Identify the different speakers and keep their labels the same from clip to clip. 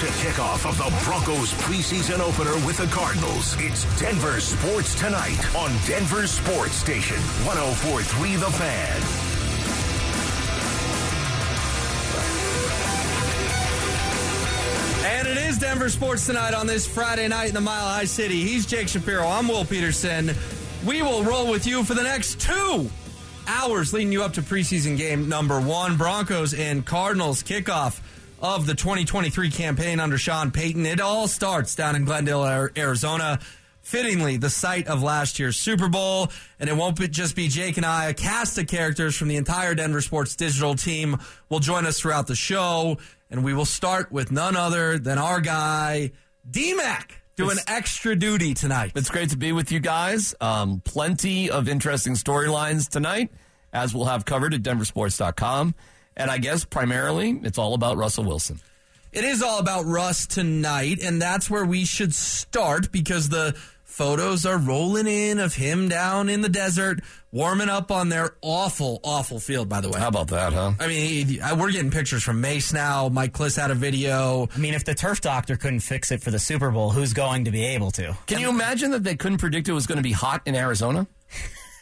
Speaker 1: to kickoff of the Broncos preseason opener with the Cardinals. It's Denver Sports Tonight on Denver Sports Station 1043 The Fan.
Speaker 2: And it is Denver Sports Tonight on this Friday night in the Mile High City. He's Jake Shapiro. I'm Will Petersen. We will roll with you for the next two hours leading you up to preseason game number one Broncos and Cardinals kickoff of the 2023 campaign under Sean Payton. It all starts down in Glendale, Arizona. Fittingly, the site of last year's Super Bowl. And it won't just be Jake and I. A cast of characters from the entire Denver Sports Digital team will join us throughout the show. And we will start with none other than our guy, DMAC, doing it's, extra duty tonight.
Speaker 3: It's great to be with you guys. Um, plenty of interesting storylines tonight, as we'll have covered at denversports.com. And I guess primarily it's all about Russell Wilson.
Speaker 2: It is all about Russ tonight, and that's where we should start because the Photos are rolling in of him down in the desert, warming up on their awful, awful field, by the way.
Speaker 3: How about that, huh?
Speaker 2: I mean, we're getting pictures from Mase now. Mike Klis had a video.
Speaker 4: I mean, if the turf doctor couldn't fix it for the Super Bowl, who's going to be able to?
Speaker 3: Can you imagine that they couldn't predict it was going to be hot in Arizona?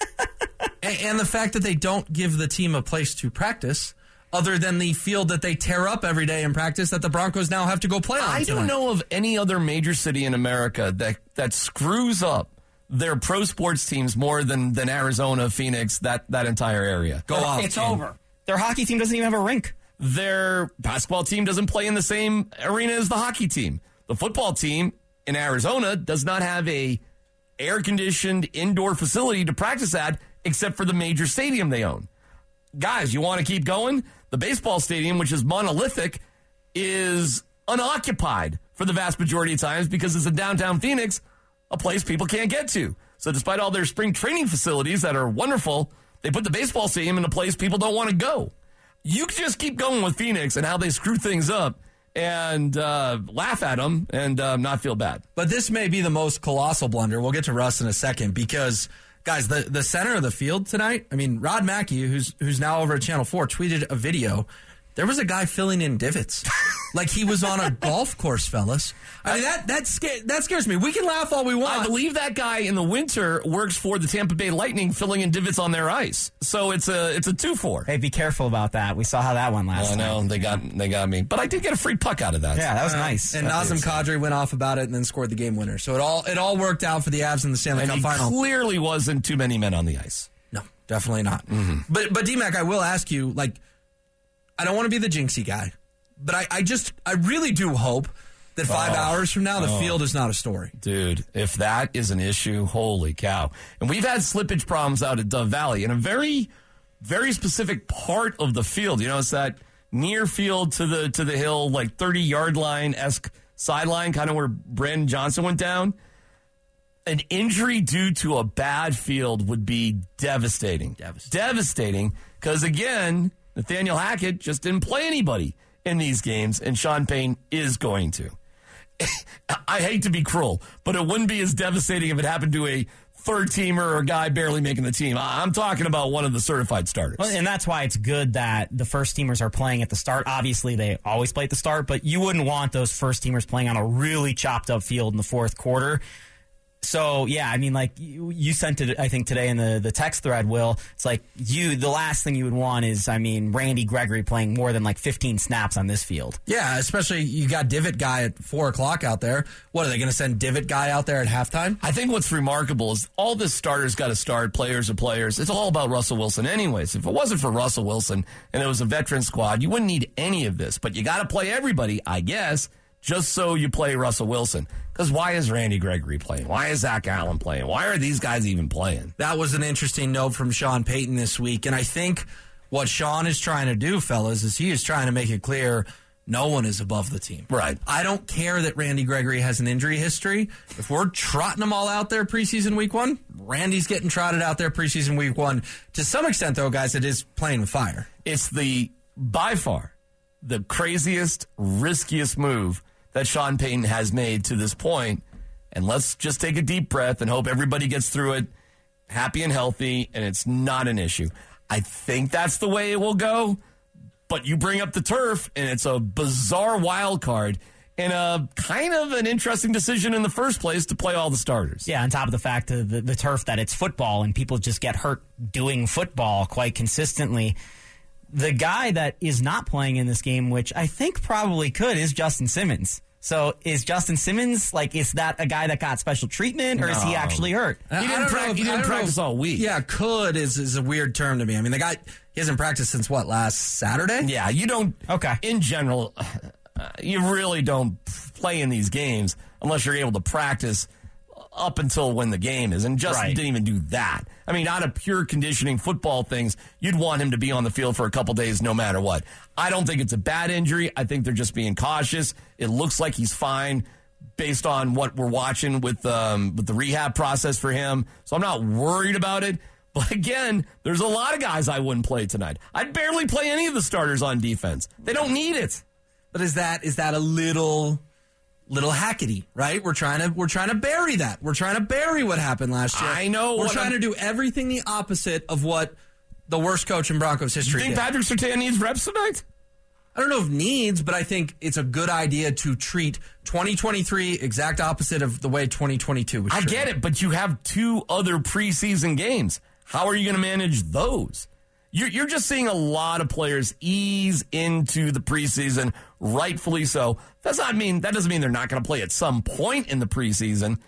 Speaker 2: and the fact that they don't give the team a place to practice other than the field that they tear up every day in practice that the Broncos now have to go play on.
Speaker 3: I
Speaker 2: tonight.
Speaker 3: don't know of any other major city in America that that screws up their pro sports teams more than than Arizona, Phoenix, that that entire area.
Speaker 4: Go off. It's team. over. Their hockey team doesn't even have a rink.
Speaker 3: Their basketball team doesn't play in the same arena as the hockey team. The football team in Arizona does not have a air conditioned indoor facility to practice at except for the major stadium they own. Guys, you want to keep going? The baseball stadium, which is monolithic, is unoccupied for the vast majority of times because it's in downtown Phoenix, a place people can't get to. So, despite all their spring training facilities that are wonderful, they put the baseball stadium in a place people don't want to go. You can just keep going with Phoenix and how they screw things up and uh, laugh at them and uh, not feel bad.
Speaker 2: But this may be the most colossal blunder. We'll get to Russ in a second because guys, the, the center of the field tonight, I mean, Rod Mackey, who's who's now over at Channel 4, tweeted a video. There was a guy filling in divots. like he was on a golf course, fellas. I mean that that sca- that scares me. We can laugh all we want.
Speaker 3: I believe that guy in the winter works for the Tampa Bay Lightning, filling in divots on their ice. So it's a it's a two four.
Speaker 4: Hey, be careful about that. We saw how that went last.
Speaker 3: I know
Speaker 4: time.
Speaker 3: they got they got me, but I did get a free puck out of that.
Speaker 4: Yeah, that was uh, nice.
Speaker 2: And Nazem Kadri went off about it and then scored the game winner. So it all it all worked out for the Avs in the Stanley
Speaker 3: and
Speaker 2: Cup final.
Speaker 3: Clearly, wasn't too many men on the ice.
Speaker 2: No, definitely not. Mm-hmm. But but DMAC, I will ask you like I don't want to be the jinxie guy, but I, I just, I really do hope that five oh, hours from now, the oh. field is not a story.
Speaker 3: Dude, if that is an issue, holy cow. And we've had slippage problems out at Dove Valley in a very, very specific part of the field. You know, it's that near field to the, to the hill, like 30 yard line esque sideline, kind of where Brandon Johnson went down. An injury due to a bad field would be devastating. Devastating. Devastating. Because again, Nathaniel Hackett just didn't play anybody in these games, and Sean Payne is going to. I hate to be cruel, but it wouldn't be as devastating if it happened to a third teamer or a guy barely making the team. I'm talking about one of the certified starters.
Speaker 4: Well, and that's why it's good that the first teamers are playing at the start. Obviously, they always play at the start, but you wouldn't want those first teamers playing on a really chopped up field in the fourth quarter so yeah, I mean, like you, you, sent it, I think today in the the text thread. Will it's like you? The last thing you would want is, I mean, Randy Gregory playing more than like 15 snaps on this field.
Speaker 2: Yeah, especially you got Divot guy at four o'clock out there. What are they going to send Divot guy out there at halftime?
Speaker 3: I think what's remarkable is all the starters got to start. Players are players. It's all about Russell Wilson, anyways. If it wasn't for Russell Wilson and it was a veteran squad, you wouldn't need any of this. But you got to play everybody, I guess just so you play Russell Wilson. Because why is Randy Gregory playing? Why is Zach Allen playing? Why are these guys even playing?
Speaker 2: That was an interesting note from Sean Payton this week. And I think what Sean is trying to do, fellas, is he is trying to make it clear no one is above the team.
Speaker 3: Right.
Speaker 2: I don't care that Randy Gregory has an injury history. If we're trotting them all out there preseason week one, Randy's getting trotted out there preseason week one. To some extent, though, guys, it is playing with fire.
Speaker 3: It's the, by far, the craziest, riskiest move that Sean Payton has made to this point. And let's just take a deep breath and hope everybody gets through it happy and healthy and it's not an issue. I think that's the way it will go. But you bring up the turf and it's a bizarre wild card. and a kind of an interesting decision in the first place to play all the starters.
Speaker 4: Yeah, on top of the fact of the, the turf that it's football and people just get hurt doing football quite consistently. The guy that is not playing in this game, which I think probably could, is Justin Simmons. So is Justin Simmons like is that a guy that got special treatment or is he actually hurt?
Speaker 3: He didn't,
Speaker 2: don't
Speaker 3: prac-
Speaker 2: know if-
Speaker 3: he didn't
Speaker 2: don't know
Speaker 3: practice
Speaker 2: if-
Speaker 3: all week.
Speaker 2: Yeah, could is is a weird term to me. I mean, the guy he hasn't practiced since what last Saturday.
Speaker 3: Yeah, you don't.
Speaker 4: Okay.
Speaker 3: In general, uh, you really don't play in these games unless you're able to practice up until when the game is. And Justin
Speaker 4: Right.
Speaker 3: didn't even do that. I mean, out of pure conditioning football things, you'd want him to be on the field for a couple days no matter what. I don't think it's a bad injury. I think they're just being cautious. It looks like he's fine based on what we're watching with um, with the rehab process for him. So I'm not worried about it. But again, there's a lot of guys I wouldn't play tonight. I'd barely play any of the starters on defense. They don't need it.
Speaker 2: But is that is that a little little hackety, right? We're trying to we're trying to bury that. We're trying to bury what happened last year.
Speaker 3: I know
Speaker 2: We're trying
Speaker 3: I'm-
Speaker 2: to do everything the opposite of what the worst coach in Broncos history.
Speaker 3: You think
Speaker 2: did.
Speaker 3: Patrick Surtain needs reps tonight?
Speaker 2: I don't know if needs, but I think it's a good idea to treat 2023 exact opposite of the way 2022 was.
Speaker 3: I get it, but you have two other preseason games. How are you going to manage those? You're, you're just seeing a lot of players ease into the preseason, rightfully so. That's not mean that doesn't mean they're not going to play at some point in the preseason,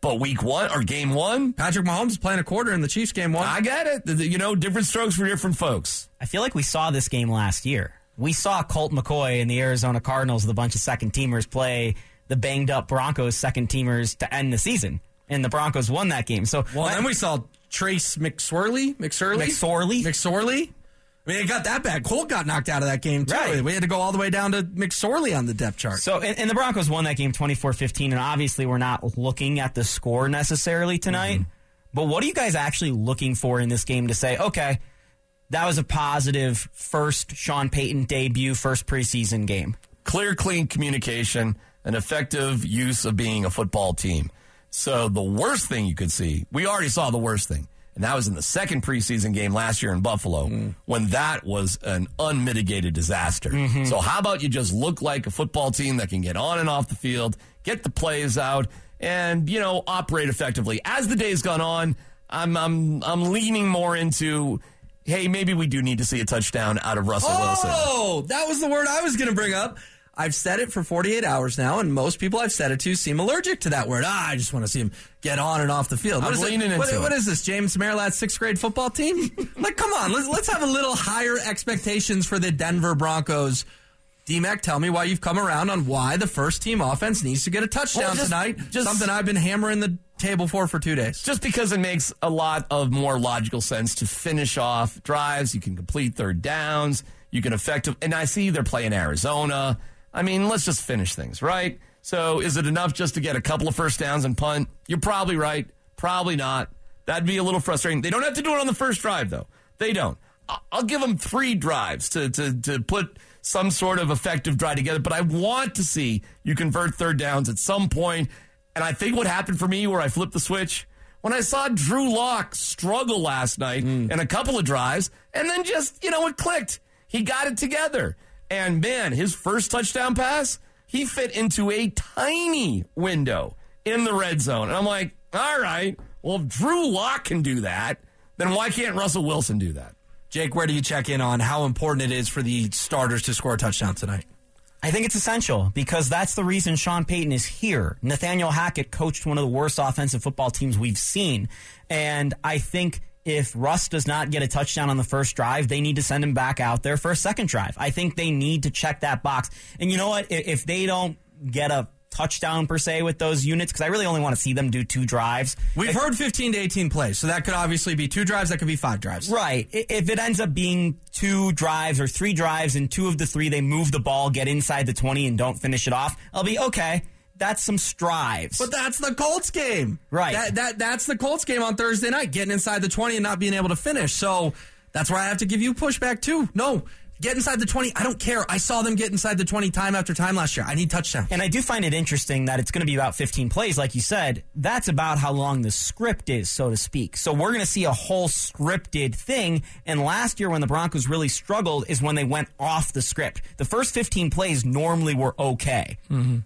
Speaker 3: but week one or game one,
Speaker 2: Patrick Mahomes is playing a quarter in the Chiefs game one.
Speaker 3: I get it. The- the- You know, different strokes for different folks.
Speaker 4: I feel like we saw this game last year. We saw Colt McCoy and the Arizona Cardinals with a bunch of second teamers play the banged up Broncos second teamers to end the season. And the Broncos won that game. So
Speaker 2: well, then we saw Trace McSorley, McSorley,
Speaker 4: McSorley?
Speaker 2: McSorley. I mean, it got that bad. Colt got knocked out of that game too.
Speaker 4: Right.
Speaker 2: We had to go all the way down to McSorley on the depth chart.
Speaker 4: So, and, and the Broncos won that game 24-15, and obviously we're not looking at the score necessarily tonight. Mm-hmm. But what are you guys actually looking for in this game to say, okay, that was a positive first Sean Payton debut, first preseason game?
Speaker 3: clear, clean communication, an effective use of being a football team. So the worst thing you could see, we already saw the worst thing, and that was in the second preseason game last year in Buffalo mm. when that was an unmitigated disaster. Mm-hmm. So how about you just look like a football team that can get on and off the field, get the plays out, and you know operate effectively. As the days gone on, I'm I'm I'm leaning more into. Hey, maybe we do need to see a touchdown out of Russell Wilson.
Speaker 2: Oh, that was the word I was going to bring up. I've said it for 48 hours now, and most people I've said it to seem allergic to that word. Ah, I just want to see him get on and off the field.
Speaker 3: I'm
Speaker 2: What is
Speaker 3: leaning
Speaker 2: What-
Speaker 3: into
Speaker 2: what
Speaker 3: it.
Speaker 2: is this, James Merilatt's sixth grade football team? like, come on, let's, let's have a little higher expectations for the Denver Broncos. DMAC, tell me why you've come around on why the first team offense needs to get a touchdown
Speaker 3: Well, just-
Speaker 2: tonight.
Speaker 3: just-
Speaker 2: Something I've been hammering the table for for two days.
Speaker 3: just because it makes a lot of more logical sense to finish off drives. You can complete third downs. You can effective. And I see they're playing Arizona. I mean, let's just finish things, right? So is it enough just to get a couple of first downs and punt? You're probably right. Probably not. That'd be a little frustrating. They don't have to do it on the first drive, though. They don't. I'll give them three drives to, to, to put some sort of effective drive together, but I want to see you convert third downs at some point. And I think what happened for me where I flipped the switch when I saw Drew Lock struggle last night mm. in a couple of drives, and then just, you know, it clicked. He got it together. And man, his first touchdown pass, he fit into a tiny window in the red zone. And I'm like, all right, well, if Drew Lock can do that, then why can't Russell Wilson do that?
Speaker 2: Jake, where do you check in on how important it is for the starters to score a touchdown tonight?
Speaker 4: I think it's essential because that's the reason Sean Payton is here. Nathaniel Hackett coached one of the worst offensive football teams we've seen. And I think if Russ does not get a touchdown on the first drive, they need to send him back out there for a second drive. I think they need to check that box. And you know what? If if they don't get a touchdown per se with those units, because I really only want to see them do two drives.
Speaker 2: We've heard 15 to 18 plays, so that could obviously be two drives, that could be five drives.
Speaker 4: Right. If it ends up being two drives or three drives and two of the three they move the ball, get inside the 20 and don't finish it off, I'll be okay. That's some strives.
Speaker 2: But that's the Colts game.
Speaker 4: Right.
Speaker 2: That, that That's the Colts game on Thursday night, getting inside the 20 and not being able to finish. So that's where I have to give you pushback, too. No, get inside the 20. I don't care. I saw them get inside the 20 time after time last year. I need touchdowns.
Speaker 4: And I do find it interesting that it's going to be about 15 plays, like you said. That's about how long the script is, so to speak. So we're going to see a whole scripted thing. And last year, when the Broncos really struggled, is when they went off the script. The first 15 plays normally were okay. Mm-hmm.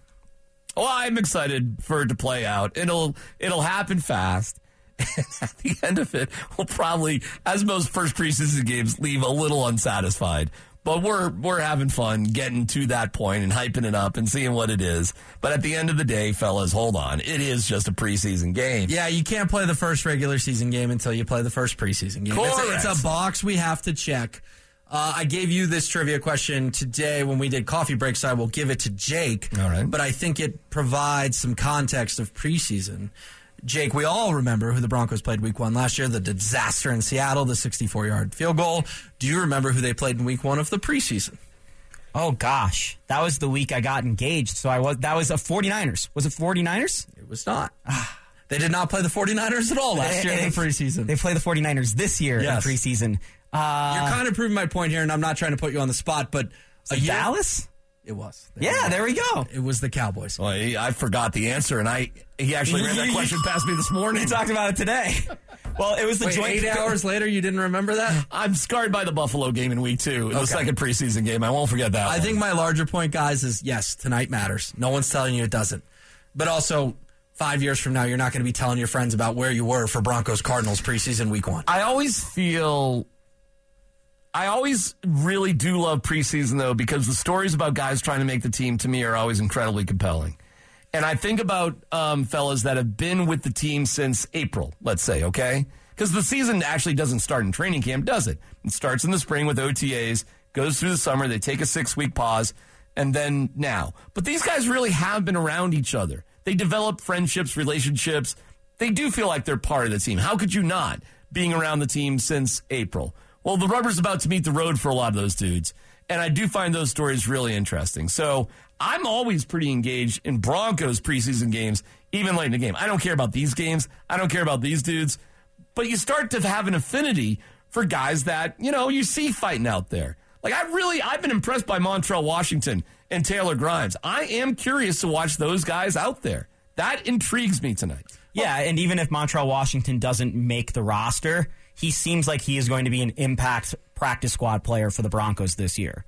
Speaker 3: Well, I'm excited for it to play out. It'll it'll happen fast. And at the end of it, we'll probably, as most first preseason games, leave a little unsatisfied. But we're we're having fun getting to that point and hyping it up and seeing what it is. But at the end of the day, fellas, hold on. It is just a preseason game.
Speaker 2: Yeah, you can't play the first regular season game until you play the first preseason game. It's a, it's a box we have to check. Uh, I gave you this trivia question today when we did coffee break, so I will give it to Jake.
Speaker 3: All right.
Speaker 2: But I think it provides some context of preseason. Jake, we all remember who the Broncos played week one last year, the disaster in Seattle, the 64 yard field goal. Do you remember who they played in week one of the preseason?
Speaker 4: Oh gosh, that was the week I got engaged. So I was that was a 49ers. Was it 49ers?
Speaker 2: It was not. they did not play the 49ers at all last year in the preseason.
Speaker 4: They play the 49ers this year
Speaker 2: Yes.
Speaker 4: in preseason. Uh,
Speaker 2: You're kind of proving my point here, and I'm not trying to put you on the spot, but a year-
Speaker 4: Dallas?
Speaker 2: It was.
Speaker 4: Yeah, there we go.
Speaker 2: It was the Cowboys.
Speaker 3: Well, he- I forgot the answer, and I he actually ran that question past me this morning.
Speaker 4: We talked about it today. Well, it was the
Speaker 2: Wait,
Speaker 4: joint
Speaker 2: eight hours later, you didn't remember that?
Speaker 3: I'm scarred by the Buffalo game in week two, the second preseason game. I won't forget that.
Speaker 2: I
Speaker 3: one.
Speaker 2: think my larger point, guys, is yes, tonight matters. No one's telling you it doesn't. But also, five years from now, you're not going to be telling your friends about where you were for Broncos Cardinals preseason week one.
Speaker 3: I always feel. I always really do love preseason though because the stories about guys trying to make the team to me are always incredibly compelling. And I think about um, fellas that have been with the team since April, let's say, okay? Because the season actually doesn't start in training camp, does it? It starts in the spring with OTAs, goes through the summer, they take a six week pause, and then now. But these guys really have been around each other. They develop friendships, relationships. They do feel like they're part of the team. How could you not being around the team since April? Well, the rubber's about to meet the road for a lot of those dudes. And I do find those stories really interesting. So I'm always pretty engaged in Broncos preseason games, even late in the game. I don't care about these games. I don't care about these dudes. But you start to have an affinity for guys that, you know, you see fighting out there. Like I really, I've been impressed by Montrell Washington and Taylor Grimes. I am curious to watch those guys out there. That intrigues me tonight.
Speaker 4: Yeah, and even if Montrell Washington doesn't make the roster, he seems like he is going to be an impact practice squad player for the Broncos this year.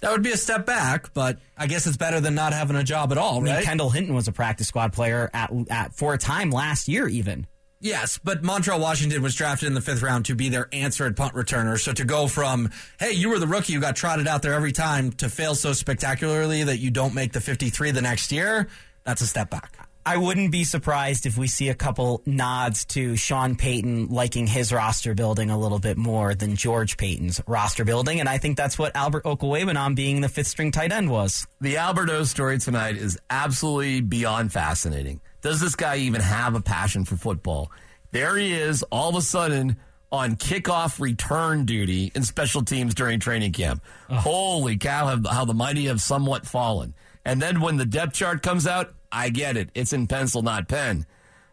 Speaker 2: That would be a step back, but I guess it's better than not having a job at all,
Speaker 4: I mean. Kendall Hinton was a practice squad player at, at for a time last year, even.
Speaker 2: Yes, but Montrell Washington was drafted in the fifth round to be their answer at punt returner. So to go from, hey, you were the rookie who got trotted out there every time to fail so spectacularly that you don't make the 53 the next year, that's a step back.
Speaker 4: I wouldn't be surprised if we see a couple nods to Sean Payton liking his roster building a little bit more than George Paton's roster building, and I think that's what Albert Okwuegbunam being the fifth string tight end was.
Speaker 3: The Alberto story tonight is absolutely beyond fascinating. Does this guy even have a passion for football? There he is, all of a sudden on kickoff return duty in special teams during training camp. Holy cow, how the mighty have somewhat fallen. And then when the depth chart comes out, I get it. It's in pencil, not pen.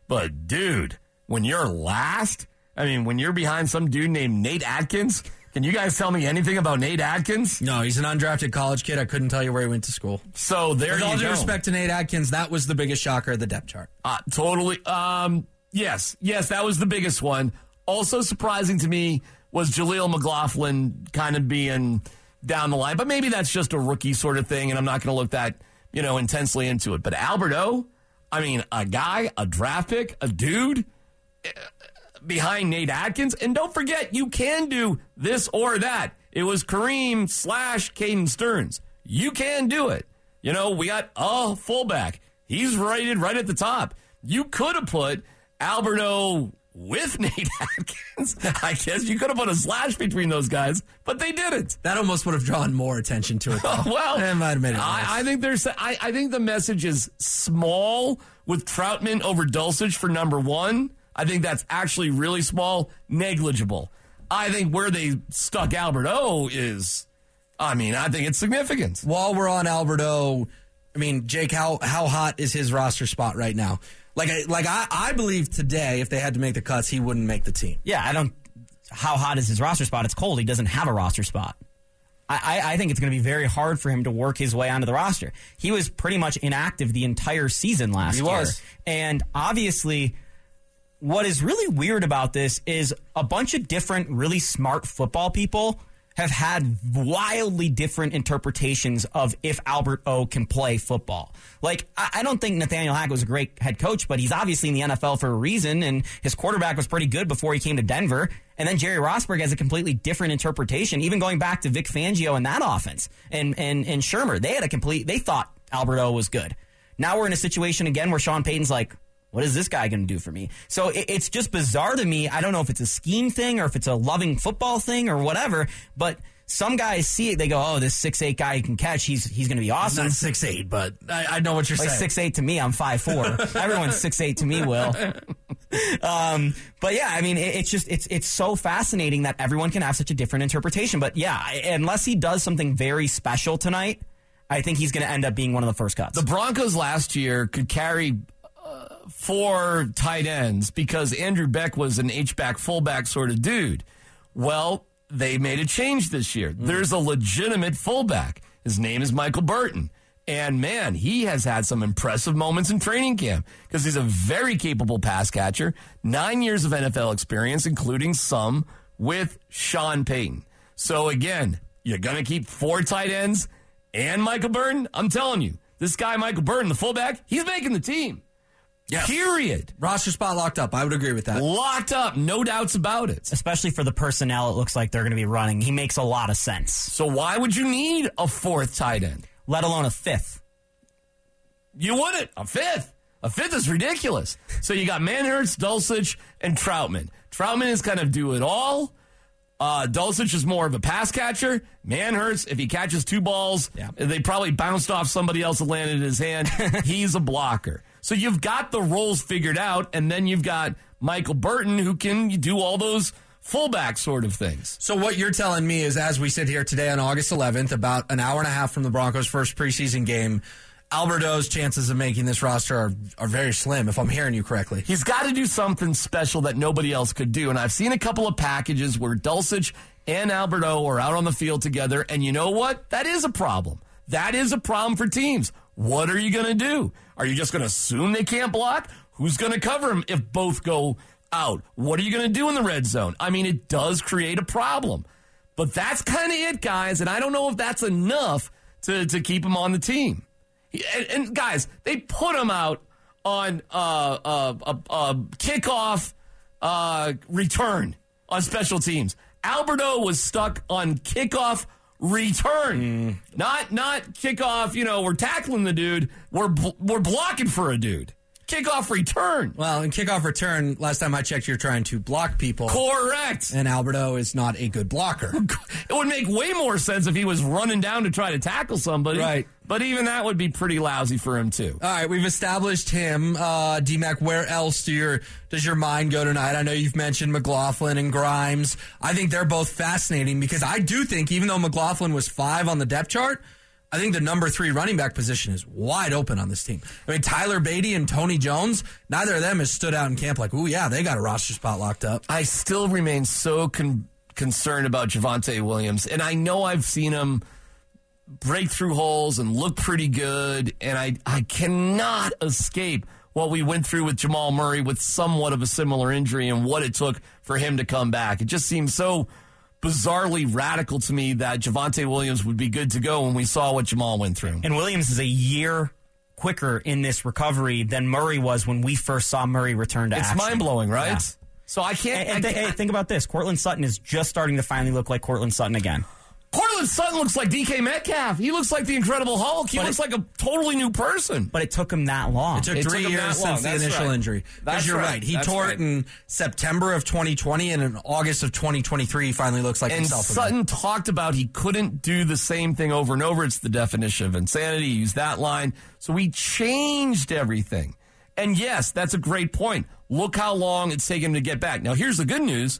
Speaker 3: But dude, when you're last, I mean, when you're behind some dude named Nate Adkins, can you guys tell me anything about Nate Adkins?
Speaker 2: No, he's an undrafted college kid. I couldn't tell you where he went to school.
Speaker 3: So there
Speaker 2: With
Speaker 3: you
Speaker 2: all due
Speaker 3: go.
Speaker 2: respect to Nate Adkins, that was the biggest shocker of the depth chart.
Speaker 3: Uh, totally. Um, yes, yes, that was the biggest one. Also surprising to me was Jaleel McLaughlin kind of being down the line, but maybe that's just a rookie sort of thing, and I'm not going to look that you know intensely into it. But Alberto, I mean, a guy, a draft pick, a dude uh, behind Nate Adkins, and don't forget, you can do this or that. It was Kareem slash Caden Sterns. You can do it. You know, we got a fullback. He's rated right at the top. You could have put Alberto with Nate Adkins. I guess you could have put a slash between those guys, but they didn't.
Speaker 2: That almost would have drawn more attention to it. Though.
Speaker 3: Oh, well,
Speaker 2: it might have made it.
Speaker 3: I. I think there's. I, I think the message is small with Trautman over Dulcich for number one. I think that's actually really small, negligible. I think where they stuck Alberto is. I mean, I think it's significant.
Speaker 2: While we're on Alberto, I mean, Jake, how how hot is his roster spot right now? Like, I, like I, I believe today, if they had to make the cuts, he wouldn't make the team.
Speaker 4: Yeah, I don't. How hot is his roster spot? It's cold. He doesn't have a roster spot. I, I, I think it's going to be very hard for him to work his way onto the roster. He was pretty much inactive the entire season last
Speaker 2: He
Speaker 4: year.
Speaker 2: was.
Speaker 4: And obviously, what is really weird about this is a bunch of different, really smart football people have had wildly different interpretations of if Albert O can play football. Like, I, don't think Nathaniel Hack was a great head coach, but he's obviously in the NFL for a reason, and his quarterback was pretty good before he came to Denver. And then Jerry Rosburg has a completely different interpretation, even going back to Vic Fangio and that offense and, and, and Shurmur. They had a complete, they thought Albert O was good. Now we're in a situation again where Sean Payton's like, what is this guy going to do for me? So it, it's just bizarre to me. I don't know if it's a scheme thing or if it's a loving football thing or whatever, but some guys see it. They go, "Oh, this six eight guy can catch. He's he's going to be awesome."
Speaker 2: Not six eight, but I, I know what you're
Speaker 4: like
Speaker 2: saying.
Speaker 4: six eight to me, I'm five four. Everyone's six eight to me, Will. Um, but yeah, I mean, it, it's just it's it's so fascinating that everyone can have such a different interpretation. But yeah, unless he does something very special tonight, I think he's going to end up being one of the first cuts.
Speaker 3: The Broncos last year could carry four tight ends because Andrew Beck was an H back fullback sort of dude. Well, they made a change this year. Hmm. There's a legitimate fullback. His name is Michael Burton. And man, he has had some impressive moments in training camp because he's a very capable pass catcher, nine years of NFL experience, including some with Sean Payton. So again, you're going to keep four tight ends and Michael Burton. I'm telling you, this guy, Michael Burton, the fullback, he's making the team.
Speaker 2: Yes.
Speaker 3: Period.
Speaker 2: Roster spot locked up. I would agree with that.
Speaker 3: Locked up, no doubts about it.
Speaker 4: Especially for the personnel, it looks like they're going to be running. He makes a lot of sense,
Speaker 3: So why would you need a fourth tight end?
Speaker 4: let alone a fifth.
Speaker 3: You wouldn't. A fifth. A fifth is ridiculous. So you got Manhertz, Dulcich, and Trautman. Trautman is kind of do it all. Uh, Dulcich is more of a pass catcher. Manhertz, if he catches two balls,
Speaker 2: Yeah.
Speaker 3: they probably bounced off somebody else and landed in his hand. He's a blocker. So you've got the roles figured out, and then you've got Michael Burton who can do all those fullback sort of things.
Speaker 2: So what you're telling me is, as we sit here today on August 11th, about an hour and a half from the Broncos' first preseason game, Alberto's chances of making this roster are, are very slim. If I'm hearing you correctly.
Speaker 3: He's got to do something special that nobody else could do. And I've seen a couple of packages where Dulcich and Alberto are out on the field together. And you know what? That is a problem. That is a problem for teams. What are you going to do? Are you just going to assume they can't block? Who's going to cover them if both go out? What are you going to do in the red zone? I mean, it does create a problem. But that's kind of it, guys. And I don't know if that's enough to, to keep him on the team. And, and guys, they put him out on uh, uh, uh, uh, kickoff return on special teams. Alberto was stuck on kickoff return, mm. not not kickoff. You know, we're tackling the dude. We're bl- we're blocking for a dude. Kickoff return.
Speaker 2: Well, in kickoff return, last time I checked, you're trying to block people.
Speaker 3: Correct.
Speaker 2: And Alberto is not a good blocker.
Speaker 3: It would make way more sense if he was running down to try to tackle somebody.
Speaker 2: Right.
Speaker 3: But even that would be pretty lousy for him too.
Speaker 2: All right, we've established him. Uh, DMAC, where else do your does your mind go tonight? I know you've mentioned McLaughlin and Grimes. I think they're both fascinating because I do think even though McLaughlin was five on the depth chart, I think the number three running back position is wide open on this team. I mean, Tyler Badie and Tony Jones, neither of them has stood out in camp like, oh yeah, they got a roster spot locked up.
Speaker 3: I still remain so con- concerned about Javonte Williams, and I know I've seen him break through holes and look pretty good, and I I cannot escape what we went through with Jamal Murray with somewhat of a similar injury and what it took for him to come back. It just seems so bizarrely radical to me that Javonte Williams would be good to go when we saw what Jamal went through.
Speaker 4: And Williams is a year quicker in this recovery than Murray was when we first saw Murray return to
Speaker 3: It's
Speaker 4: action.
Speaker 3: It's mind blowing, right?
Speaker 4: Yeah.
Speaker 3: So I can't.
Speaker 4: And, and
Speaker 3: I
Speaker 4: th- hey, think about this: Courtland Sutton is just starting to finally look like Courtland Sutton again.
Speaker 3: Courtland Sutton looks like DK Metcalf. He looks like the Incredible Hulk. He
Speaker 4: But
Speaker 3: looks
Speaker 4: it-
Speaker 3: like a totally new person.
Speaker 4: But it took him that long.
Speaker 2: It took
Speaker 3: It
Speaker 2: three
Speaker 3: took
Speaker 2: years
Speaker 3: that long.
Speaker 2: since the
Speaker 3: That's
Speaker 2: initial
Speaker 3: right.
Speaker 2: injury.
Speaker 3: That's
Speaker 2: Because you're
Speaker 3: right.
Speaker 2: right. He
Speaker 3: That's
Speaker 2: tore
Speaker 3: right.
Speaker 2: it in September of 2020, and in August of 2023, he finally looks like
Speaker 3: And
Speaker 2: himself. again.
Speaker 3: Sutton talked about he couldn't do the same thing over and over. It's the definition of insanity. He used that line. So we changed everything. And yes, that's a great point. Look how long it's taken him to get back. Now, here's the good news.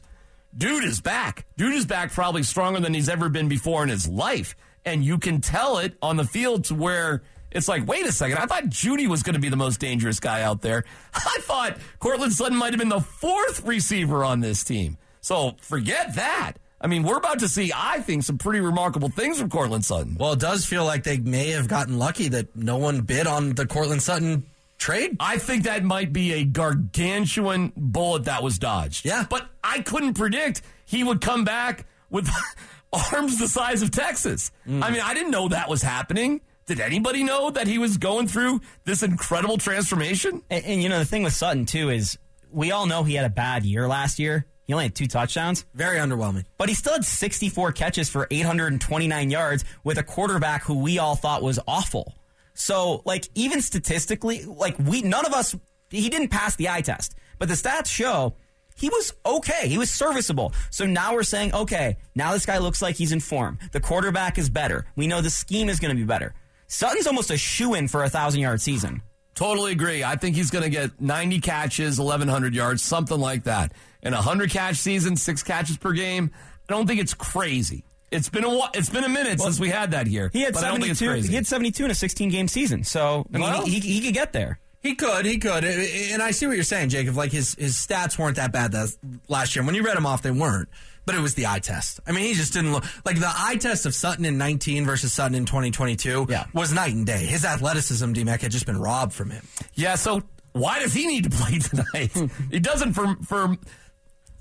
Speaker 3: Dude is back. Dude is back probably stronger than he's ever been before in his life. And you can tell it on the field to where it's like, wait a second. I thought Jeudy was going to be the most dangerous guy out there. I thought Courtland Sutton might have been the fourth receiver on this team. So forget that. I mean, we're about to see, I think, some pretty remarkable things from Courtland Sutton.
Speaker 2: Well, it does feel like they may have gotten lucky that no one bid on the Courtland Sutton trade.
Speaker 3: I think that might be a gargantuan bullet that was dodged.
Speaker 2: Yeah.
Speaker 3: But I couldn't predict he would come back with arms the size of Texas. Hmm. I mean, I didn't know that was happening. Did anybody know that he was going through this incredible transformation?
Speaker 4: And, and you know the thing with Sutton too is we all know he had a bad year last year. He only had two touchdowns,
Speaker 2: Very underwhelming.
Speaker 4: but he still had 64 catches for 829 yards with a quarterback who we all thought was awful. So, like, even statistically, like, we, none of us, he didn't pass the eye test, but the stats show he was okay. He was serviceable. So now we're saying, okay, now this guy looks like he's in form. The quarterback is better. We know the scheme is going to be better. Sutton's almost a shoe in for a thousand yard season.
Speaker 3: Totally agree. I think he's going to get 90 catches, 1,100 yards, something like that. In a 100 catch season, six catches per game, I don't think it's crazy. It's been a it's been a minute since we had that here.
Speaker 4: He had
Speaker 3: but I don't think it's
Speaker 4: 72.
Speaker 3: crazy.
Speaker 4: He had 72 in a 16 game season. So I mean,
Speaker 3: Well-
Speaker 4: he, he, he could get there.
Speaker 2: He could, he could, and I see what you're saying, Jacob. Like his his stats weren't that bad that last year. When you read them off, they weren't. But it was the eye test. I mean, he just didn't look like the eye test of Sutton in 19 versus Sutton in 2022
Speaker 4: Yeah.
Speaker 2: was night and day. His athleticism, DMAC, had just been robbed from him.
Speaker 3: Yeah, so why does he need to play tonight? he doesn't for for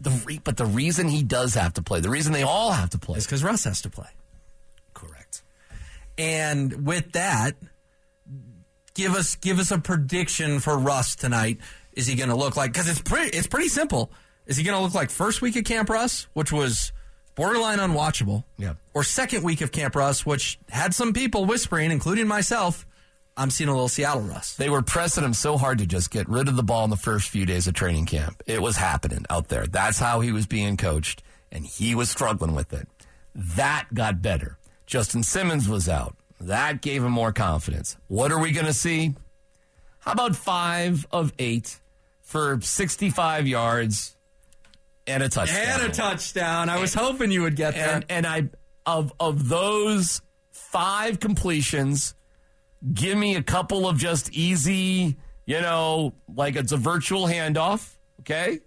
Speaker 3: the re- but the reason he does have to play, the reason they all have to play.
Speaker 2: is because Russ has to play.
Speaker 3: Correct.
Speaker 2: And with that, give us give us a prediction for Russ tonight. Is he going to look like? Because it's pretty it's pretty simple. Is he going to look like first week of Camp Russ, which was borderline unwatchable?
Speaker 3: Yeah.
Speaker 2: Or second week of Camp Russ, which had some people whispering, including myself, I'm seeing a little Seattle rust.
Speaker 3: They were pressing him so hard to just get rid of the ball in the first few days of training camp. It was happening out there. That's how he was being coached, and he was struggling with it. That got better. Justin Simmons was out. That gave him more confidence. What are we going to see? How about five of eight for 65 yards and a touchdown?
Speaker 2: And a touchdown. I was hoping you would get that.
Speaker 3: and and I of of those five completions, give me a couple of just easy, you know, like it's a virtual handoff. Okay,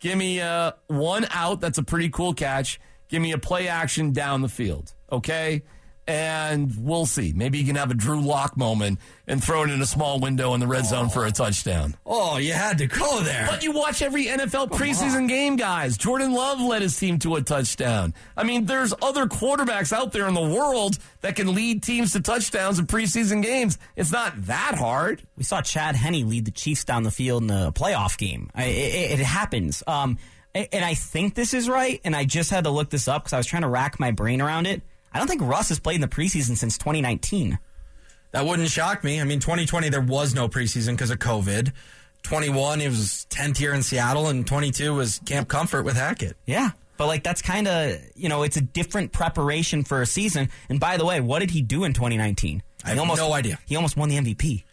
Speaker 3: give me uh, one out. That's a pretty cool catch. Give me a play action down the field. Okay. And we'll see. Maybe you can have a Drew Lock moment and throw it in a small window in the red zone for a touchdown.
Speaker 2: oh, you had to go there.
Speaker 3: But you watch every NFL preseason game, guys. Jordan Love led his team to a touchdown. I mean, there's other quarterbacks out there in the world that can lead teams to touchdowns in preseason games. It's not that hard.
Speaker 4: We saw Chad Henne lead the Chiefs down the field in a playoff game. I, it, it happens. Um, and I think this is right. And I just had to look this up because I was trying to rack my brain around it. I don't think Russ has played in the preseason since 2019.
Speaker 2: That wouldn't shock me. I mean, 2020, there was no preseason because of COVID. 21, it was 10th year in Seattle, and 22 was Camp Comfort with Hackett.
Speaker 4: Yeah. But like that's kind of you know it's a different preparation for a season. And by the way, what did he do in 2019?
Speaker 2: I have
Speaker 4: almost,
Speaker 2: no idea.
Speaker 4: He almost won the MVP.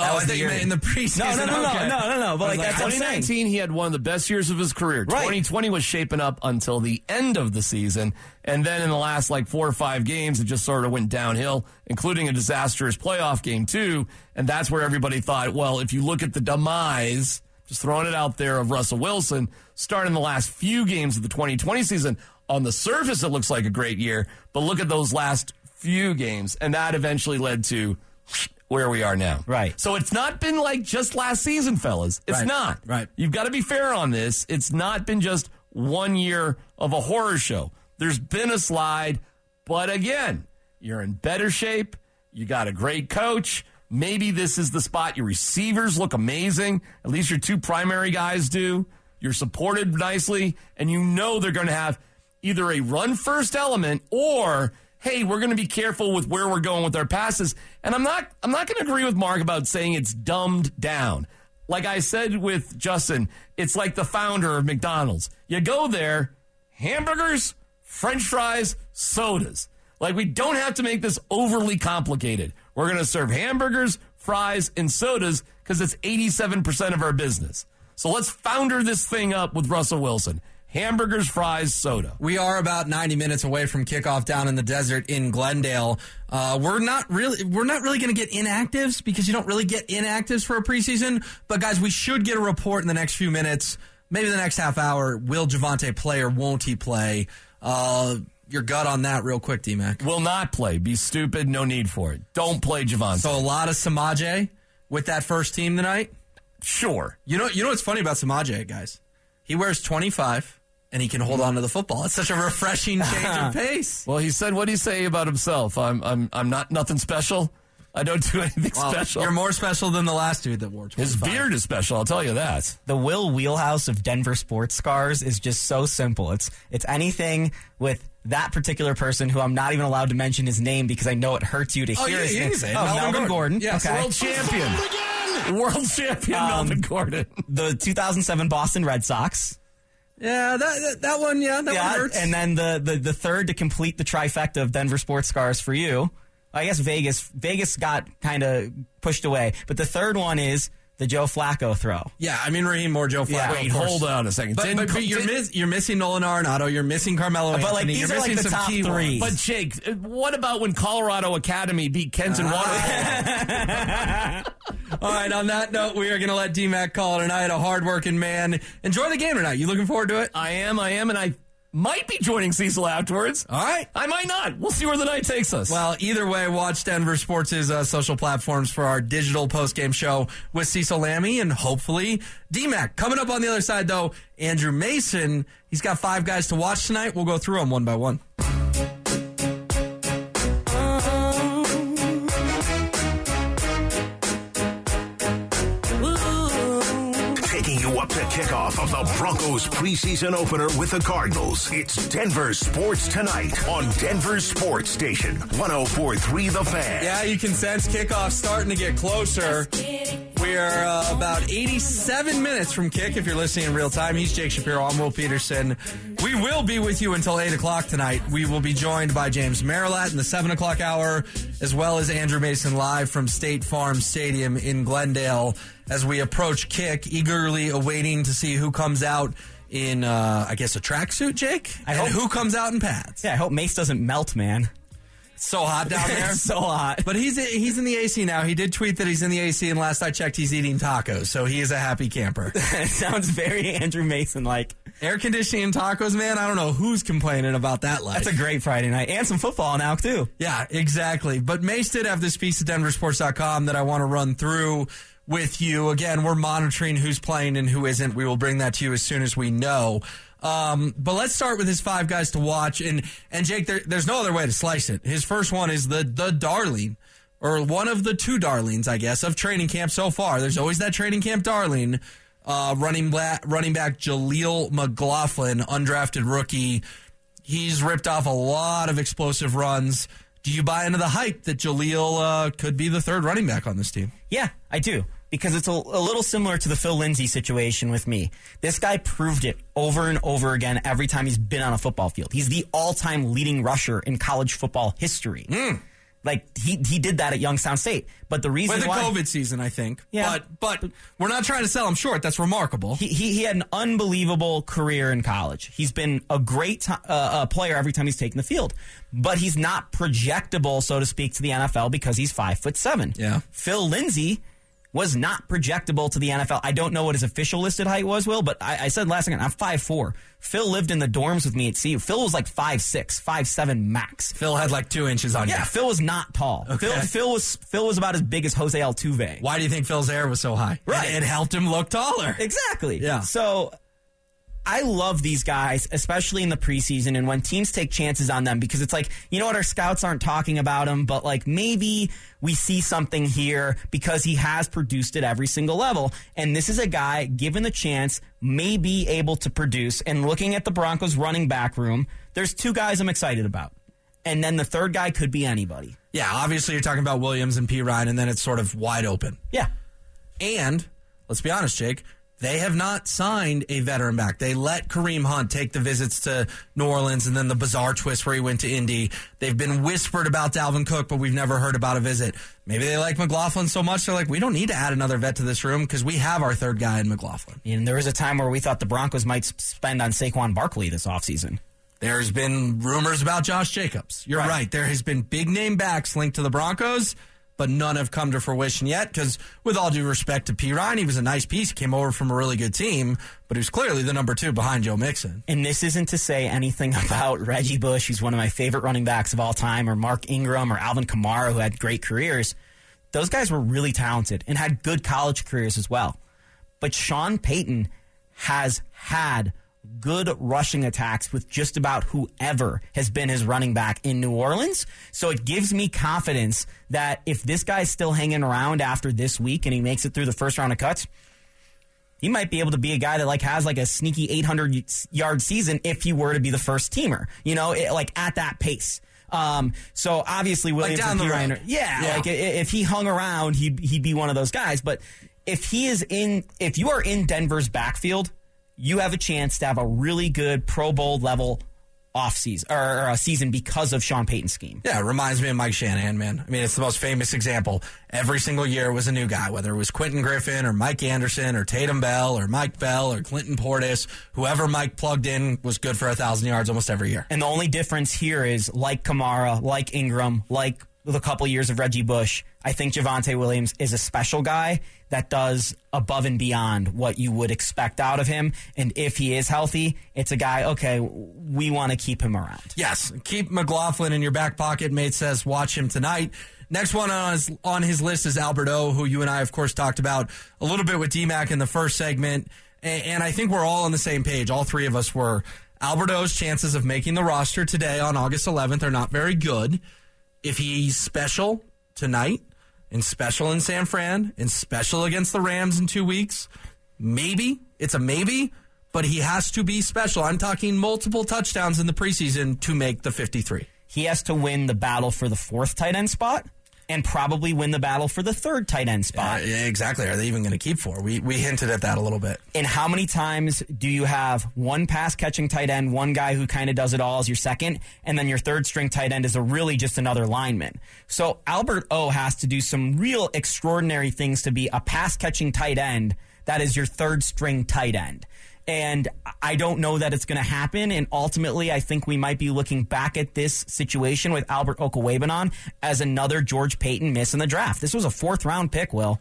Speaker 4: That
Speaker 2: Oh,
Speaker 4: was
Speaker 2: I thought you
Speaker 4: year.
Speaker 2: meant in the preseason.
Speaker 4: No, no, no,
Speaker 2: Okay.
Speaker 4: no, no, no, no. But like
Speaker 2: was
Speaker 4: that's what I'm
Speaker 3: 2019, he had one of the best years of his career.
Speaker 4: Right.
Speaker 3: 2020 was shaping up until the end of the season. And then in the last like four or five games, it just sort of went downhill, including a disastrous playoff game, too. And that's where everybody thought, well, if you look at the demise, just throwing it out there of Russell Wilson, starting the last few games of the 2020 season, on the surface, it looks like a great year. But look at those last few games. And that eventually led to where we are now.
Speaker 4: Right.
Speaker 3: So it's not been like just last season, fellas. It's
Speaker 2: Right.
Speaker 3: not.
Speaker 2: Right.
Speaker 3: You've got to be fair on this. It's not been just one year of a horror show. There's been a slide, but again, you're in better shape. You got a great coach. Maybe this is the spot. Your receivers look amazing. At least your two primary guys do. You're supported nicely, and you know they're going to have either a run first element or hey, we're going to be careful with where we're going with our passes. And I'm not I'm not going to agree with Mark about saying it's dumbed down. Like I said with Justin, it's like the founder of McDonald's. You go there, hamburgers, french fries, sodas. Like we don't have to make this overly complicated. We're going to serve hamburgers, fries, and sodas because it's 87% of our business. So let's founder this thing up with Russell Wilson. Hamburgers, fries, soda.
Speaker 2: We are about 90 minutes away from kickoff down in the desert in Glendale. Uh, we're not really we're not really going to get inactives because you don't really get inactives for a preseason. But guys, we should get a report in the next few minutes, maybe the next half hour. Will Javonte play or won't he play? Uh, your gut on that, real quick, D Mac.
Speaker 3: Will not play. Be stupid. No need for it. Don't play Javonte.
Speaker 2: So a lot of Samaje with that first team tonight.
Speaker 3: sure.
Speaker 2: You know, you know what's funny about Samaje, guys? He wears 25 and he can hold on to the football. It's such a refreshing change of pace.
Speaker 3: Well, he said, what do you say about himself? I'm, I'm, I'm not nothing special. I don't do anything
Speaker 2: Well,
Speaker 3: special.
Speaker 2: You're more special than the last dude that wore 25.
Speaker 3: His beard is special, I'll tell you that.
Speaker 4: the Will Wheelhouse of Denver sports scars is just so simple. It's it's anything with that particular person who I'm not even allowed to mention his name because I know it hurts you to
Speaker 2: Oh,
Speaker 4: hear
Speaker 2: yeah,
Speaker 4: his
Speaker 2: you
Speaker 4: name.
Speaker 2: can it.
Speaker 4: Oh,
Speaker 2: Melvin
Speaker 4: Melvin,
Speaker 2: Gordon.
Speaker 4: Gordon.
Speaker 2: Yes,
Speaker 4: okay.
Speaker 3: World champion. World champion
Speaker 2: Um,
Speaker 3: Melvin Gordon.
Speaker 4: the 2007 Boston Red Sox.
Speaker 2: Yeah, that, that that one, yeah, that one hurts.
Speaker 4: and then the, the the third to complete the trifecta of Denver sports scars for you. I guess Vegas Vegas got kind of pushed away, but the third one is the Joe Flacco throw.
Speaker 2: yeah, I mean Raheem or Joe Flacco.
Speaker 4: Yeah.
Speaker 3: Wait, hold on a second.
Speaker 2: But,
Speaker 3: Didn't-
Speaker 2: but, but you're,
Speaker 3: didn't-
Speaker 2: miss, you're missing Nolan Arenado. You're missing Carmelo
Speaker 4: But, like, these
Speaker 2: you're
Speaker 4: are, like, the
Speaker 2: some
Speaker 4: top three.
Speaker 3: But Jake, uh, what about when Colorado Academy beat Kenton
Speaker 2: Ah.
Speaker 3: Waterfall?
Speaker 2: All right, on that note, we are going to let D-Mac call it a night. A hardworking man. Enjoy the game tonight. You looking forward to it?
Speaker 3: I am, I am, and I might be joining Cecil afterwards.
Speaker 2: All right.
Speaker 3: I might not. We'll see where the night takes us.
Speaker 2: Well, either way, watch Denver Sports' uh, social platforms for our digital post-game show with Cecil Lammey and hopefully D-Mac. Coming up on the other side, though, Andrew Mason. He's got five guys to watch tonight. We'll go through them one by one.
Speaker 1: Of the Broncos preseason opener with the Cardinals. It's Denver Sports Tonight on Denver Sports Station 1043 The Fan.
Speaker 2: Yeah, you can sense kickoff starting to get closer. We are uh, about 87 minutes from kick if you're listening in real time. He's Jake Shapiro. I'm Will Petersen. We will be with you until 8 o'clock tonight. We will be joined by James Merilatt in the 7 o'clock hour, as well as Andrew Mason live from State Farm Stadium in Glendale as we approach kick, eagerly awaiting to see who comes out in, uh, I guess, a tracksuit, Jake?
Speaker 4: I
Speaker 2: and
Speaker 4: hope-
Speaker 2: who comes out in pads.
Speaker 4: Yeah, I hope Mase doesn't melt, man.
Speaker 2: So hot down there.
Speaker 4: it's so hot.
Speaker 2: But he's he's in the AC now. He did tweet that he's in the AC, and last I checked, he's eating tacos. So he is a happy camper.
Speaker 4: sounds very Andrew Mason like.
Speaker 2: Air conditioning and tacos, man. I don't know who's complaining about that life.
Speaker 4: That's a great Friday night. And some football now, too.
Speaker 2: yeah, exactly. But Mase did have this piece at DenverSports.com that I want to run through with you. Again, we're monitoring who's playing and who isn't. We will bring that to you as soon as we know. Um, but let's start with his five guys to watch. And and Jake, there, there's no other way to slice it. His first one is the the darling, or one of the two darlings, I guess, of training camp so far. There's always that training camp darling. Uh, running back, running back Jaleel McLaughlin, undrafted rookie. He's ripped off a lot of explosive runs. Do you buy into the hype that Jaleel uh, could be the third running back on this team?
Speaker 4: Yeah, I do. Because it's a, a little similar to the Phil Lindsay situation with me. This guy proved it over and over again every time he's been on a football field. He's the all time leading rusher in college football history. Like, he, he did that at Youngstown State. But the reason
Speaker 2: With the
Speaker 4: why.
Speaker 2: COVID season, I think.
Speaker 4: Yeah.
Speaker 2: But but we're not trying to sell him short. That's remarkable.
Speaker 4: he, he, he had an unbelievable career in college. He's been a great uh, uh, player every time he's taken the field, but he's not projectable, so to speak, to the NFL because he's five foot seven.
Speaker 2: Yeah.
Speaker 4: Phil Lindsay was not projectable to the NFL. I don't know what his official listed height was, Will, but I, I said last second I'm five four. Phil lived in the dorms with me at CU. Phil was like five six, five seven max.
Speaker 2: Phil had like two inches on
Speaker 4: Yeah,
Speaker 2: you.
Speaker 4: Yeah, Phil was not tall.
Speaker 2: Okay.
Speaker 4: Phil, Phil was Phil was about as big as Jose Altuve.
Speaker 2: Why do you think Phil's hair was so high?
Speaker 4: Right.
Speaker 2: It, it helped him look taller.
Speaker 4: Exactly.
Speaker 2: Yeah.
Speaker 4: So I love these guys, especially in the preseason and when teams take chances on them because it's like, you know what, our scouts aren't talking about him, but like maybe we see something here because he has produced at every single level. And this is a guy, given the chance, may be able to produce. And looking at the Broncos running back room, there's two guys I'm excited about. And then the third guy could be anybody.
Speaker 2: Yeah, obviously you're talking about Williams and Perine, and then it's sort of wide open.
Speaker 4: Yeah.
Speaker 2: And let's be honest, Jake, they have not signed a veteran back. They let Kareem Hunt take the visits to New Orleans and then the bizarre twist where he went to Indy. They've been whispered about Dalvin Cook, but we've never heard about a visit. Maybe they like McLaughlin so much they're like, we don't need to add another vet to this room because we have our third guy in McLaughlin.
Speaker 4: And there was a time where we thought the Broncos might spend on Saquon Barkley this offseason.
Speaker 2: There's been rumors about Josh Jacobs. You're right.
Speaker 4: Right.
Speaker 2: There has been big name backs linked to the Broncos, but none have come to fruition yet. Because, with all due respect to Perine, he was a nice piece. He came over from a really good team, but he was clearly the number two behind Joe Mixon.
Speaker 4: And this isn't to say anything about Reggie Bush, who's one of my favorite running backs of all time, or Mark Ingram or Alvin Kamara, who had great careers. Those guys were really talented and had good college careers as well. But Sean Payton has had good rushing attacks with just about whoever has been his running back in New Orleans. So it gives me confidence that if this guy's still hanging around after this week and he makes it through the first round of cuts, he might be able to be a guy that like has like a sneaky 800 yard season if he were to be the first teamer, you know, it, like at that pace. Um, so obviously Williams
Speaker 2: down
Speaker 4: and
Speaker 2: the
Speaker 4: Perine
Speaker 2: road.
Speaker 4: are- yeah,
Speaker 2: Yeah.
Speaker 4: like if he hung around, he'd he'd be one of those guys. But if he is in, if you are in Denver's backfield, you have a chance to have a really good Pro Bowl level off season or, or a season because of Sean Payton's scheme.
Speaker 2: Yeah, it reminds me of Mike Shanahan, man. I mean, it's the most famous example. Every single year was a new guy, whether it was Quentin Griffin or Mike Anderson or Tatum Bell or Mike Bell or Clinton Portis. Whoever Mike plugged in was good for a thousand yards almost every year.
Speaker 4: And the only difference here is like Kamara, like Ingram, like the couple years of Reggie Bush, I think Javonte Williams is a special guy that does above and beyond what you would expect out of him. And if he is healthy, it's a guy, okay, we want to keep him around.
Speaker 2: Yes, keep McLaughlin in your back pocket. Mase says watch him tonight. Next one on his, on his list is Albert O, who you and I, of course, talked about a little bit with DMAC in the first segment. And, and I think we're all on the same page. All three of us were. Albert O's chances of making the roster today on August 11th are not very good. If he's special tonight and special in San Fran and special against the Rams in two weeks, maybe it's a maybe, but he has to be special. I'm talking multiple touchdowns in the preseason to make the 53.
Speaker 4: He has to win the battle for the fourth tight end spot and probably win the battle for the third tight end spot.
Speaker 2: Uh, yeah, exactly. Are they even going to keep four? We we hinted at that a little bit.
Speaker 4: And how many times do you have one pass catching tight end, one guy who kind of does it all as your second, and then your third string tight end is a really just another lineman? So Albert O has to do some real extraordinary things to be a pass catching tight end that is your third string tight end. And I don't know that it's going to happen. And ultimately, I think we might be looking back at this situation with Albert Okwuegbunam as another George Paton miss in the draft. This was a fourth round pick, Will.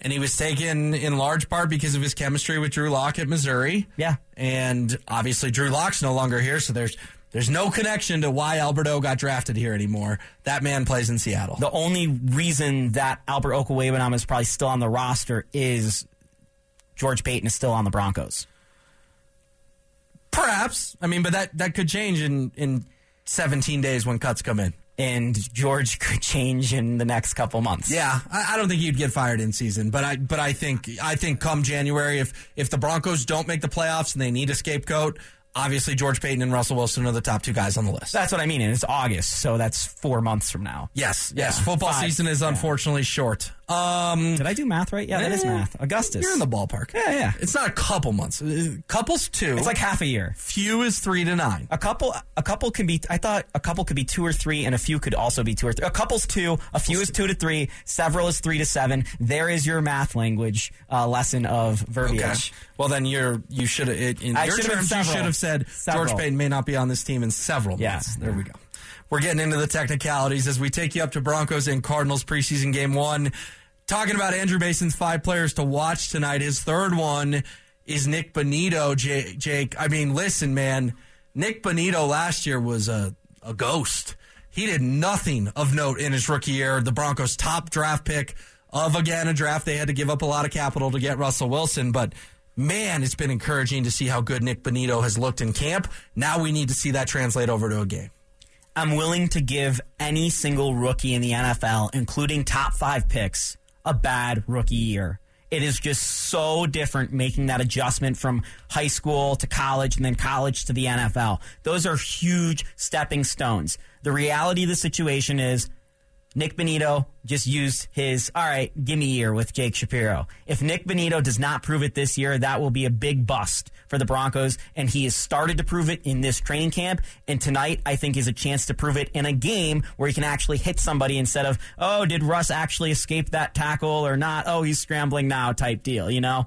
Speaker 2: And he was taken in large part because of his chemistry with Drew Lock at Missouri.
Speaker 4: Yeah.
Speaker 2: And obviously Drew Lock's no longer here, so there's there's no connection to why Albert O got drafted here anymore. That man plays in Seattle.
Speaker 4: The only reason that Albert Okwuegbunam is probably still on the roster is George Paton is still on the Broncos.
Speaker 2: Perhaps. I mean, but that, that could change in, in 17 days when cuts come in.
Speaker 4: And George could change in the next couple months.
Speaker 2: Yeah, I, I don't think he'd get fired in season, but I but I think I think come January, if if the Broncos don't make the playoffs and they need a scapegoat, obviously George Paton and Russell Wilson are the top two guys on the list.
Speaker 4: That's what I mean. And it's August, so that's four months from now.
Speaker 2: Yes, yes.
Speaker 4: Yeah,
Speaker 2: Football
Speaker 4: five.
Speaker 2: season is
Speaker 4: Yeah.
Speaker 2: unfortunately short. Um,
Speaker 4: Did I do math right? Yeah, that is math. Augustus.
Speaker 2: You're in the ballpark.
Speaker 4: Yeah, yeah.
Speaker 2: It's not a couple months. Uh, Couples two.
Speaker 4: It's like half a year.
Speaker 2: few is three to nine.
Speaker 4: A couple, a couple can be. I thought a couple could be two or three, and a few could also be two or three. A couple's two, a few is two to three, several is three to seven. There is your math language uh, lesson of verbiage.
Speaker 2: Okay. Well, then you're you should have in
Speaker 4: I
Speaker 2: your
Speaker 4: should've been
Speaker 2: terms you
Speaker 4: several.
Speaker 2: should have said
Speaker 4: Several.
Speaker 2: George Paton may not be on this team in several
Speaker 4: Yeah.
Speaker 2: months. There we go. We're getting into the technicalities as we take you up to Broncos and Cardinals preseason game one. Talking about Andrew Mason's five players to watch tonight. His third one is Nik Bonitto. Jake, I mean, listen, man. Nik Bonitto last year was a, a ghost. He did nothing of note in his rookie year. The Broncos' top draft pick of again a draft. They had to give up a lot of capital to get Russell Wilson, but man, it's been encouraging to see how good Nick Bonito has looked in camp. Now we need to see that translate over to a game.
Speaker 4: I'm willing to give any single rookie in the NFL, including top five picks, a bad rookie year. It is just so different making that adjustment from high school to college and then college to the NFL. Those are huge stepping stones. The reality of the situation is Nik Bonitto just used his, all right, give me year with Jake Shapiro. If Nik Bonitto does not prove it this year, that will be a big bust for the Broncos. And he has started to prove it in this training camp. And tonight, I think, is a chance to prove it in a game where he can actually hit somebody instead of, oh, did Russ actually escape that tackle or not? Oh, he's scrambling now type deal, you know?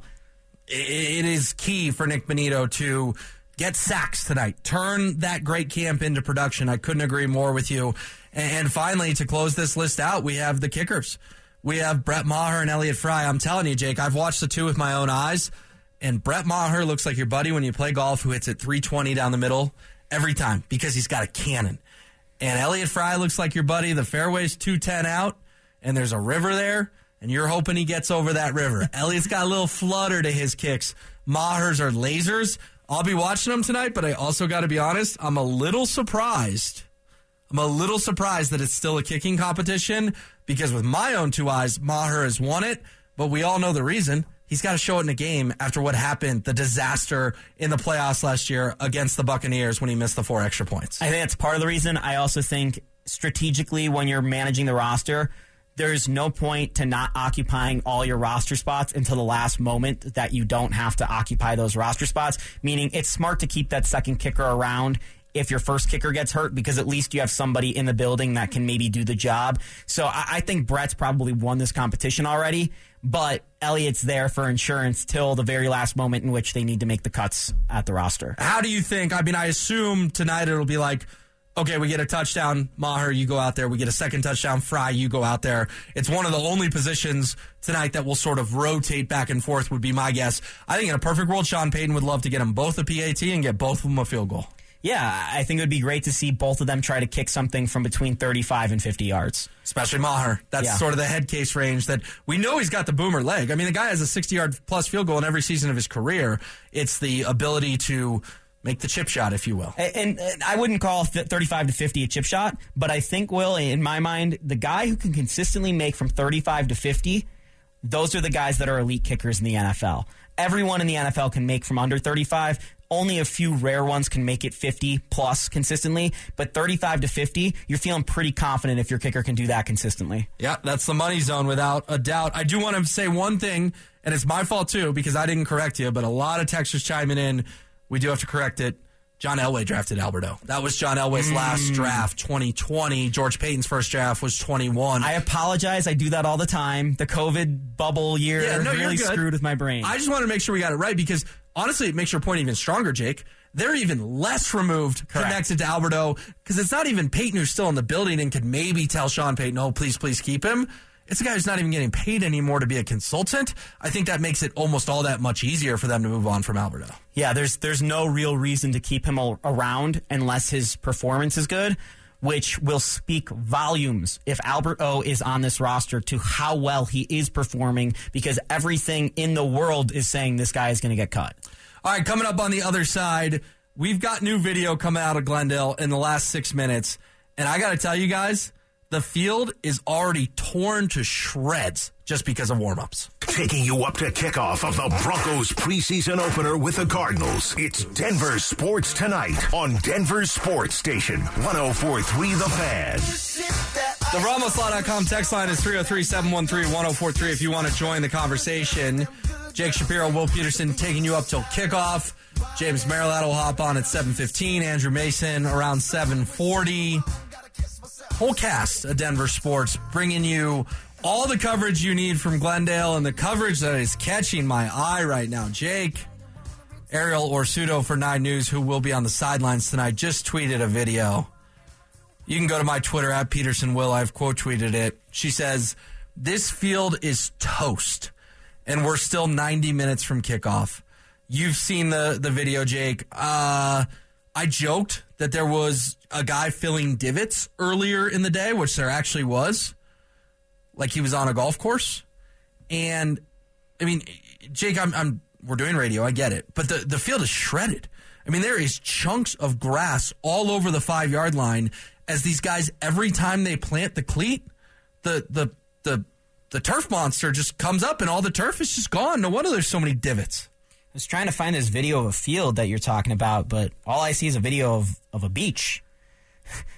Speaker 2: it is key for Nik Bonitto to get sacks tonight. Turn that great camp into production. I couldn't agree more with you. And finally, to close this list out, we have the kickers. We have Brett Maher and Elliott Fry. I'm telling you, Jake, I've watched the two with my own eyes, and Brett Maher looks like your buddy when you play golf who hits it 320 down the middle every time because he's got a cannon. And Elliott Fry looks like your buddy. The fairway's 210 out, and there's a river there, and you're hoping he gets over that river. Elliott's got a little flutter to his kicks. Maher's are lasers. I'll be watching them tonight, but I also got to be honest, I'm a little surprised. I'm a little surprised that it's still a kicking competition because with my own two eyes, Maher has won it, but we all know the reason. He's got to show it in a game after what happened, the disaster in the playoffs last year against the Buccaneers when he missed the four extra points.
Speaker 4: I think that's part of the reason. I also think strategically, when you're managing the roster, there's no point to not occupying all your roster spots until the last moment that you don't have to occupy those roster spots. Meaning, it's smart to keep that second kicker around if your first kicker gets hurt because at least you have somebody in the building that can maybe do the job. So I, I think Brett's probably won this competition already, but Elliott's there for insurance till the very last moment in which they need to make the cuts at the roster.
Speaker 2: How do you think? I mean, I assume tonight it'll be like, okay, we get a touchdown, Maher, you go out there. We get a second touchdown, Fry, you go out there. It's one of the only positions tonight that will sort of rotate back and forth, would be my guess. I think in a perfect world, Sean Payton would love to get them both a PAT and get both of them a field goal.
Speaker 4: Yeah, I think it would be great to see both of them try to kick something from between 35 and 50 yards.
Speaker 2: Especially Maher. That's
Speaker 4: Yeah.
Speaker 2: sort of the head case range that we know he's got the boomer leg. I mean, the guy has a 60 yard plus field goal in every season of his career. It's the ability to make the chip shot, if you will.
Speaker 4: And, and I wouldn't call 35 to 50 a chip shot, but I think, Will, in my mind, the guy who can consistently make from 35 to 50, those are the guys that are elite kickers in the NFL. Everyone in the NFL can make from under 35. Only a few rare ones can make it 50 plus consistently, but 35 to 50, you're feeling pretty confident if your kicker can do that consistently.
Speaker 2: Yeah, that's the money zone without a doubt. I do want to say one thing, and it's my fault too because I didn't correct you, but a lot of texters chiming in. We do have to correct it. John Elway drafted Albert O. That was John Elway's mm. last draft, 2020. George Paton's first draft was 21.
Speaker 4: I apologize. I do that all the time. The COVID bubble year
Speaker 2: Yeah, no,
Speaker 4: really screwed with my brain.
Speaker 2: I just want to make sure we got it right because honestly, it makes your point even stronger, Jake. They're even less removed
Speaker 4: Correct.
Speaker 2: connected to Albert O because it's not even Paton who's still in the building and could maybe tell Sean Payton, oh, please, please keep him. It's a guy who's not even getting paid anymore to be a consultant. I think that makes it almost all that much easier for them to move on from Albert O.
Speaker 4: Yeah, there's there's no real reason to keep him around unless his performance is good, which will speak volumes if Albert O is on this roster to how well he is performing because everything in the world is saying this guy is going to get cut.
Speaker 2: All right, coming up on the other side, we've got new video coming out of Glendale in the last six minutes. And I got to tell you guys, the field is already torn to shreds just because of warmups.
Speaker 1: Taking you up to kickoff of the Broncos preseason opener with the Cardinals. It's Denver Sports Tonight on Denver Sports Station 1043 The Fan.
Speaker 2: The RamosLaw.com text line is 303-713-1043 if you want to join the conversation. Jake Shapiro, Will Petersen taking you up till kickoff. James Merilatt will hop on at 7.15. Andrew Mason around 7.40. Whole cast of Denver Sports bringing you all the coverage you need from Glendale and the coverage that is catching my eye right now. Jake, Arielle Orsuto for Nine News, who will be on the sidelines tonight, just tweeted a video. You can go to my Twitter at Petersen Will. I've quote tweeted it. She says, This field is toast, and we're still 90 minutes from kickoff. You've seen the, the video, Jake. Uh, I joked that there was a guy filling divots earlier in the day, which there actually was. Like he was on a golf course. And I mean, Jake, I'm, I'm we're doing radio, I get it, but the the field is shredded. I mean, there is chunks of grass all over the five yard line. As these guys, every time they plant the cleat, the the the the turf monster just comes up, and all the turf is just gone. No wonder there's so many divots.
Speaker 4: I was trying to find this video of a field that you're talking about, but all I see is a video of, of a beach.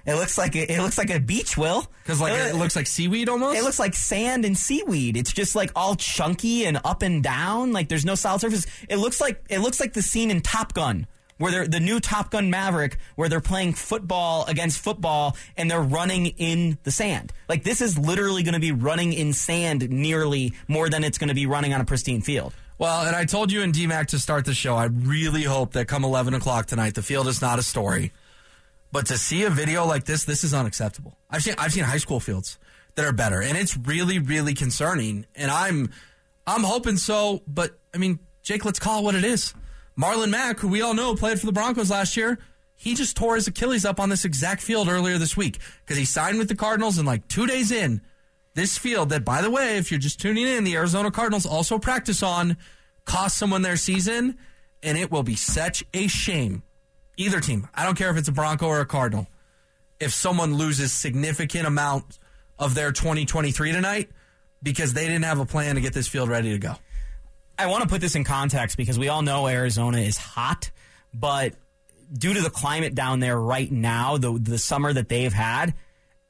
Speaker 4: It looks like a, it looks like a beach, Will.
Speaker 2: Because like it looks like seaweed almost.
Speaker 4: It looks like sand and seaweed. It's just like all chunky and up and down. Like there's no solid surface. It looks like it looks like the scene in Top Gun where they're the new Top Gun Maverick where they're playing football against football and they're running in the sand. Like this is literally going to be running in sand nearly more than it's going to be running on a pristine field.
Speaker 2: Well, and I told you in DMAC to start the show, I really hope that come 11 o'clock tonight, the field is not a story. But to see a video like this, this is unacceptable. I've seen I've seen high school fields that are better, and it's really really concerning. And I'm I'm hoping so, but I mean, Jake, let's call it what it is. Marlon Mack, who we all know played for the Broncos last year, he just tore his Achilles up on this exact field earlier this week because he signed with the Cardinals, and like two days in, this field that, by the way, if you're just tuning in, the Arizona Cardinals also practice on, cost someone their season. and it will be such a shame. Either team, I don't care if it's a Bronco or a Cardinal, if someone loses significant amount of their 2023 tonight because they didn't have a plan to get this field ready to go.
Speaker 4: I want to put this in context because we all know Arizona is hot, but due to the climate down there right now, the the summer that they've had,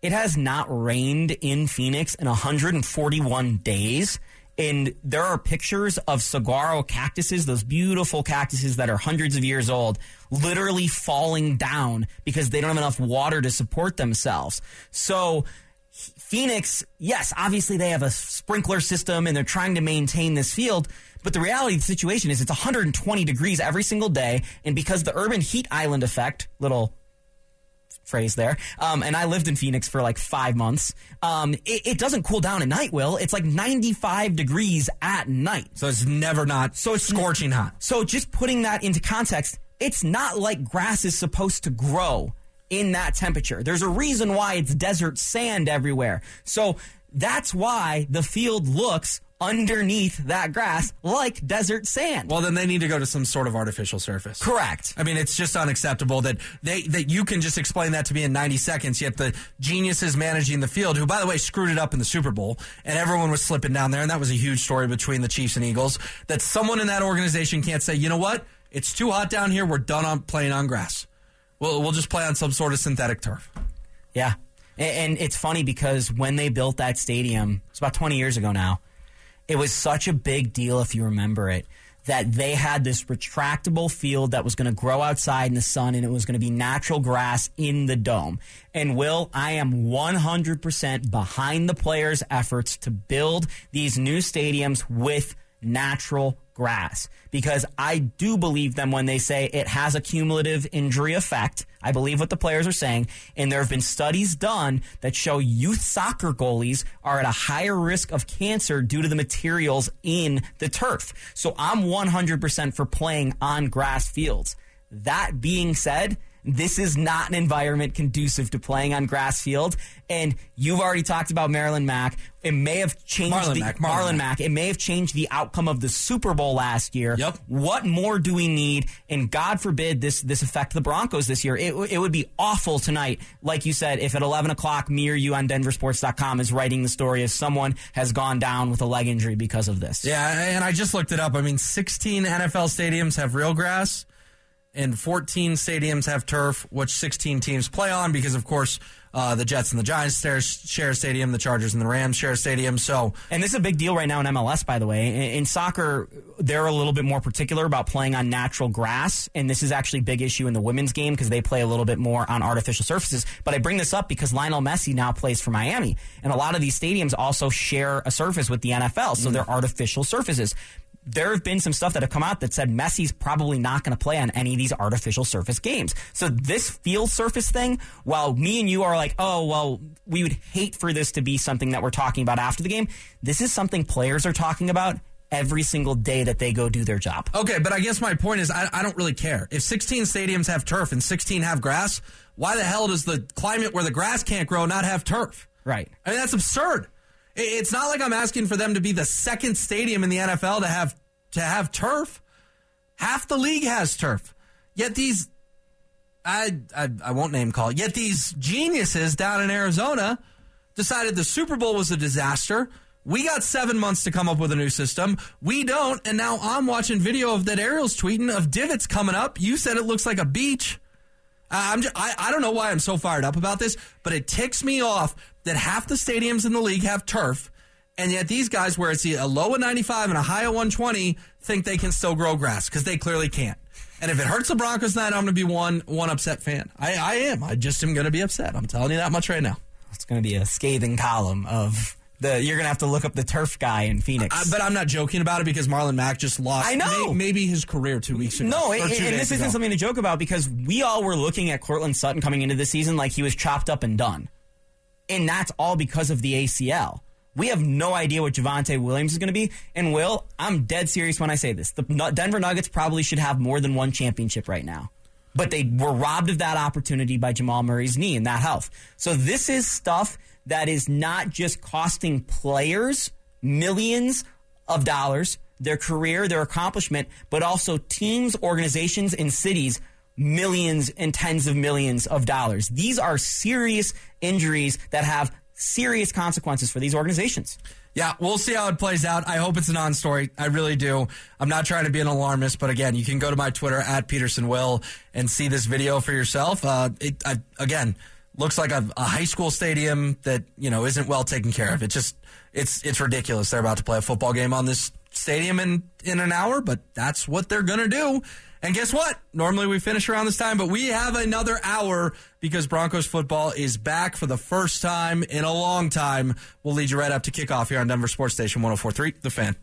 Speaker 4: it has not rained in Phoenix in 141 days. And there are pictures of saguaro cactuses, those beautiful cactuses that are hundreds of years old, literally falling down because they don't have enough water to support themselves. So Phoenix, yes, obviously they have a sprinkler system and they're trying to maintain this field. But the reality of the situation is it's 120 degrees every single day. And because the urban heat island effect, little phrase there, um, and I lived in Phoenix for like five months, um, it, it, doesn't cool down at night, Will. It's like 95 degrees at night.
Speaker 2: So it's never not so it's scorching hot.
Speaker 4: So just putting that into context, it's not like grass is supposed to grow in that temperature. There's a reason why it's desert sand everywhere. So that's why the field looks underneath that grass like desert sand.
Speaker 2: Well, then they need to go to some sort of artificial surface.
Speaker 4: Correct.
Speaker 2: I mean, it's just unacceptable that they that you can just explain that to me in 90 seconds. Yet the geniuses managing the field, who by the way screwed it up in the Super Bowl, and everyone was slipping down there, and that was a huge story between the Chiefs and Eagles. That someone in that organization can't say, you know what, it's too hot down here. We're done on playing on grass. We'll we'll just play on some sort of synthetic turf.
Speaker 4: Yeah. And it's funny because when they built that stadium, it's about 20 years ago now it was such a big deal, if you remember it, that they had this retractable field that was going to grow outside in the sun and it was going to be natural grass in the dome. And Will, I am 100% behind the players' efforts to build these new stadiums with natural grass because I do believe them when they say it has a cumulative injury effect. I believe what the players are saying. And there have been studies done that show youth soccer goalies are at a higher risk of cancer due to the materials in the turf. So I'm 100% for playing on grass fields. That being said, this is not an environment conducive to playing on grass field. And you've already talked about Maryland Mack. It may have changed
Speaker 2: Marlon
Speaker 4: the,
Speaker 2: Mack,
Speaker 4: Marlon,
Speaker 2: Marlon
Speaker 4: Mack. It may have changed the outcome of the Super Bowl last year.
Speaker 2: Yep.
Speaker 4: What more do we need? And God forbid this this affect the Broncos this year. It, it would be awful tonight, like you said, if at 11 o'clock, me or you on DenverSports.com is writing the story as someone has gone down with a leg injury because of this.
Speaker 2: Yeah, and I just looked it up. I mean, 16 NFL stadiums have real grass and 14 stadiums have turf, which 16 teams play on because, of course, uh, the Jets and the Giants share, share a stadium, the Chargers and the Rams share a stadium. So,
Speaker 4: and this is a big deal right now in MLS, by the way. In, in, soccer, they're a little bit more particular about playing on natural grass, and this is actually a big issue in the women's game because they play a little bit more on artificial surfaces. But I bring this up because Lionel Messi now plays for Miami, and a lot of these stadiums also share a surface with the NFL, so mm. they're artificial surfaces there have been some stuff that have come out that said Messi's probably not going to play on any of these artificial surface games. So this field surface thing, while me and you are like, oh, well, we would hate for this to be something that we're talking about after the game, this is something players are talking about every single day that they go do their job.
Speaker 2: Okay, but I guess my point is I, I don't really care. If 16 stadiums have turf and 16 have grass, why the hell does the climate where the grass can't grow not have turf?
Speaker 4: Right.
Speaker 2: I mean, that's absurd. It's not like I'm asking for them to be the second stadium in the NFL to have to have turf. Half the league has turf. Yet these I, I I won't name call. Yet these geniuses down in Arizona decided the Super Bowl was a disaster. We got seven months to come up with a new system. We don't, and now I'm watching video of that Arielle's tweeting of divots coming up. You said it looks like a beach. I'm just, I, I don't know why I'm so fired up about this, but it ticks me off that half the stadiums in the league have turf, and yet these guys, where it's a low of 95 and a high of 120, think they can still grow grass because they clearly can't. And if it hurts the Broncos tonight, I'm going to be one one upset fan. I, I am. I just am going to be upset. I'm telling you that much right now.
Speaker 4: It's going to be a scathing column of the. You're going to have to look up the turf guy in Phoenix.
Speaker 2: I, but I'm not joking about it because Marlon Mack just lost.
Speaker 4: I know.
Speaker 2: May, maybe his career two weeks ago.
Speaker 4: No, and,
Speaker 2: and
Speaker 4: this
Speaker 2: ago.
Speaker 4: isn't something to joke about because we all were looking at Courtland Sutton coming into the season like he was chopped up and done, and that's all because of the ACL. We have no idea what Javonte Williams is going to be. And Will, I'm dead serious when I say this. The Denver Nuggets probably should have more than one championship right now. But they were robbed of that opportunity by Jamal Murray's knee and that health. So this is stuff that is not just costing players millions of dollars. their career, their accomplishment, but also teams, organizations, and cities millions and tens of millions of dollars. These are serious injuries that have serious consequences for these organizations.
Speaker 2: Yeah, we'll see how it plays out. I hope it's a non-story. I really do. I'm not trying to be an alarmist, but again, you can go to my Twitter at Petersen Will and see this video for yourself. Uh, it I, again looks like a, a, high school stadium that you know isn't well taken care of. It just it's it's ridiculous. They're about to play a football game on this stadium in in an hour, but that's what they're gonna do. And guess what? Normally we finish around this time, but we have another hour because Broncos football is back for the first time in a long time. We'll lead you right up to kickoff here on Denver Sports Station 1043, The Fan.